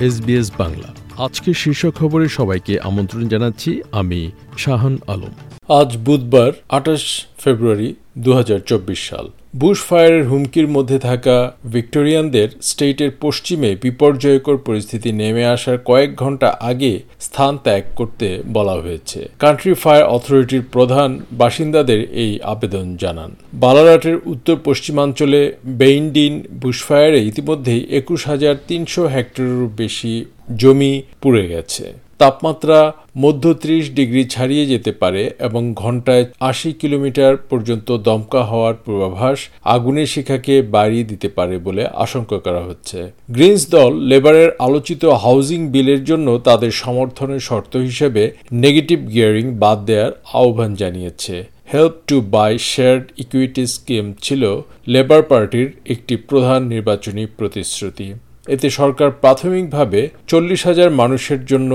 SBS Bangla. আজকের শীর্ষ খবরে সবাইকে আমন্ত্রণ জানাচ্ছি আমি শাহান আলম। আজ বুধবার, আঠাশ ফেব্রুয়ারি দু হাজার চব্বিশ সাল। বুশ ফায়ারের হুমকির মধ্যে থাকা ভিক্টোরিয়ানদের স্টেটের পশ্চিমে বিপর্যয়কর পরিস্থিতি নেমে আসার কয়েক ঘণ্টা আগে স্থান ত্যাগ করতে বলা হয়েছে। কান্ট্রি ফায়ার অথরিটির প্রধান বাসিন্দাদের এই আবেদন জানান। বালারাটের উত্তর পশ্চিমাঞ্চলে বেইনডিন বুশফায়ারে ইতিমধ্যেই একুশ হাজার তিনশো হেক্টরেরও বেশি জমি পুড়ে গেছে। তাপমাত্রা মধ্য ত্রিশ ডিগ্রি ছাড়িয়ে যেতে পারে এবং ঘন্টায় আশি কিলোমিটার পর্যন্ত দমকা হওয়ার পূর্বাভাস আগুনের শিখাকে বাড়িয়ে দিতে পারে বলে আশঙ্কা করা হচ্ছে। গ্রিনস দল লেবারের আলোচিত হাউজিং বিলের জন্য তাদের সমর্থনের শর্ত হিসেবে নেগেটিভ গিয়ারিং বাদ দেওয়ার আহ্বান জানিয়েছে। Help to buy shared equity scheme ছিল লেবার পার্টির একটি প্রধান নির্বাচনী প্রতিশ্রুতি। এতে সরকার প্রাথমিকভাবে চল্লিশ হাজার মানুষের জন্য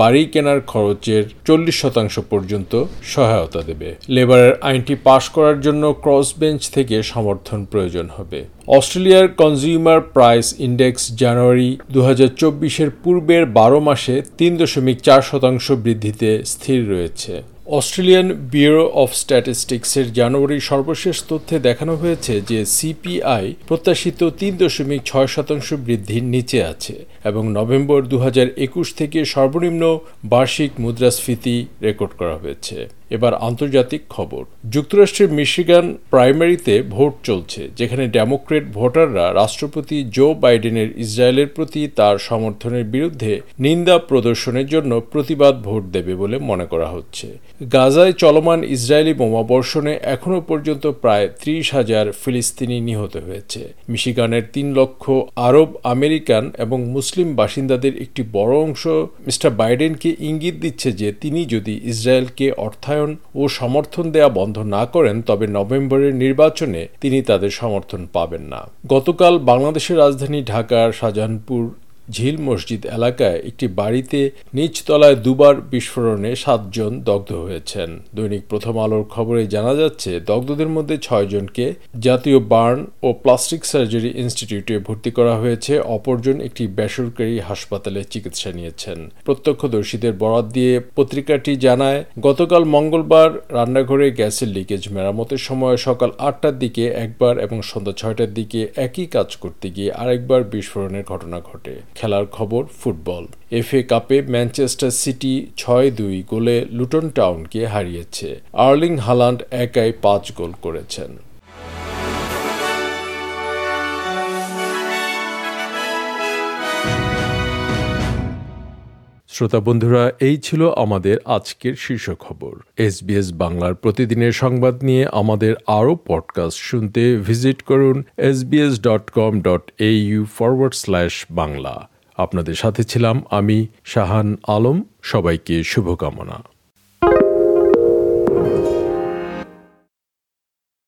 বাড়ি কেনার খরচের চল্লিশ শতাংশ পর্যন্ত সহায়তা দেবে। লেবারের আইনটি পাশ করার জন্য ক্রস বেঞ্চ থেকে সমর্থন প্রয়োজন হবে। অস্ট্রেলিয়ার কনজিউমার প্রাইস ইন্ডেক্স জানুয়ারি দু হাজার পূর্বের বারো মাসে তিন দশমিক চার শতাংশ বৃদ্ধিতে স্থির রয়েছে। অস্ট্রেলিয়ান ব্যুরো অফ স্ট্যাটিস্টিক্সের জানুয়ারির সর্বশেষ তথ্যে দেখানো হয়েছে যে সিপিআই প্রত্যাশিত তিন দশমিক ছয় শতাংশ বৃদ্ধির নিচে আছে এবং নভেম্বর দু হাজার একুশ থেকে সর্বনিম্ন বার্ষিক মুদ্রাস্ফীতি রেকর্ড করা হয়েছে। এবার আন্তর্জাতিক খবর। যুক্তরাষ্ট্রের মিশিগান প্রাইমারিতে ভোট চলছে, যেখানে ডেমোক্রেট ভোটাররা রাষ্ট্রপতি জো বাইডেনের ইসরায়েলের প্রতি তার সমর্থনের বিরুদ্ধে নিন্দা প্রদর্শনের জন্য প্রতিবাদ ভোট দেবে বলে মনে করা হচ্ছে। গাজায় চলমান ইসরায়েলি বোমাবর্ষণে এখনও পর্যন্ত প্রায় ত্রিশ হাজার ফিলিস্তিনি নিহত হয়েছে। মিশিগানের তিন লক্ষ আরব আমেরিকান এবং মুসলিম বাসিন্দাদের একটি বড় অংশ মিস্টার বাইডেনকে ইঙ্গিত দিচ্ছে যে তিনি যদি ইসরায়েলকে অর্থায়ন ও সমর্থন দেয়া বন্ধ না করেন, তবে নভেম্বরের নির্বাচনে তিনি তাদের সমর্থন পাবেন না। গতকাল বাংলাদেশের রাজধানী ঢাকার শাহজাহানপুর ঝিল মসজিদ এলাকায় একটি বাড়িতে নিচতলায় দুবার বিস্ফোরণে সাতজন দগ্ধ হয়েছেন। দৈনিক প্রথম আলোর খবরে জানা যাচ্ছে, দগ্ধদের মধ্যে ছয়জনকে জাতীয় বার্ন ও প্লাস্টিক সার্জারি ইনস্টিটিউটে ভর্তি করা হয়েছে। অপরজন একটি বেসরকারি হাসপাতালে চিকিৎসা নিয়েছেন। প্রত্যক্ষদর্শীদের বরাত দিয়ে পত্রিকাটি জানায়, গতকাল মঙ্গলবার রান্নাঘরে গ্যাসের লিকেজ মেরামতের সময় সকাল আটটার দিকে একবার এবং সন্ধ্যা ছয়টার দিকে একই কাজ করতে গিয়ে আরেকবার বিস্ফোরণের ঘটনা ঘটে। খেলার খবর ফুটবল। এফএ কাপে ম্যানচেস্টার সিটি ছয় দুই গোলে লুটন টাউনকে হারিয়েছে। আর্লিং হালান্ড একাই পাঁচ গোল করেছেন। শ্রোতা বন্ধুরা, এই ছিল আমাদের আজকের শীর্ষ খবর। এসবিএস বাংলার প্রতিদিনের সংবাদ নিয়ে আমাদের আরও পডকাস্ট শুনতে ভিজিট করুন S SBS dot com dot A U forward slash Bangla. আপনাদের সাথে ছিলাম আমি শাহান আলম। সবাইকে শুভকামনা।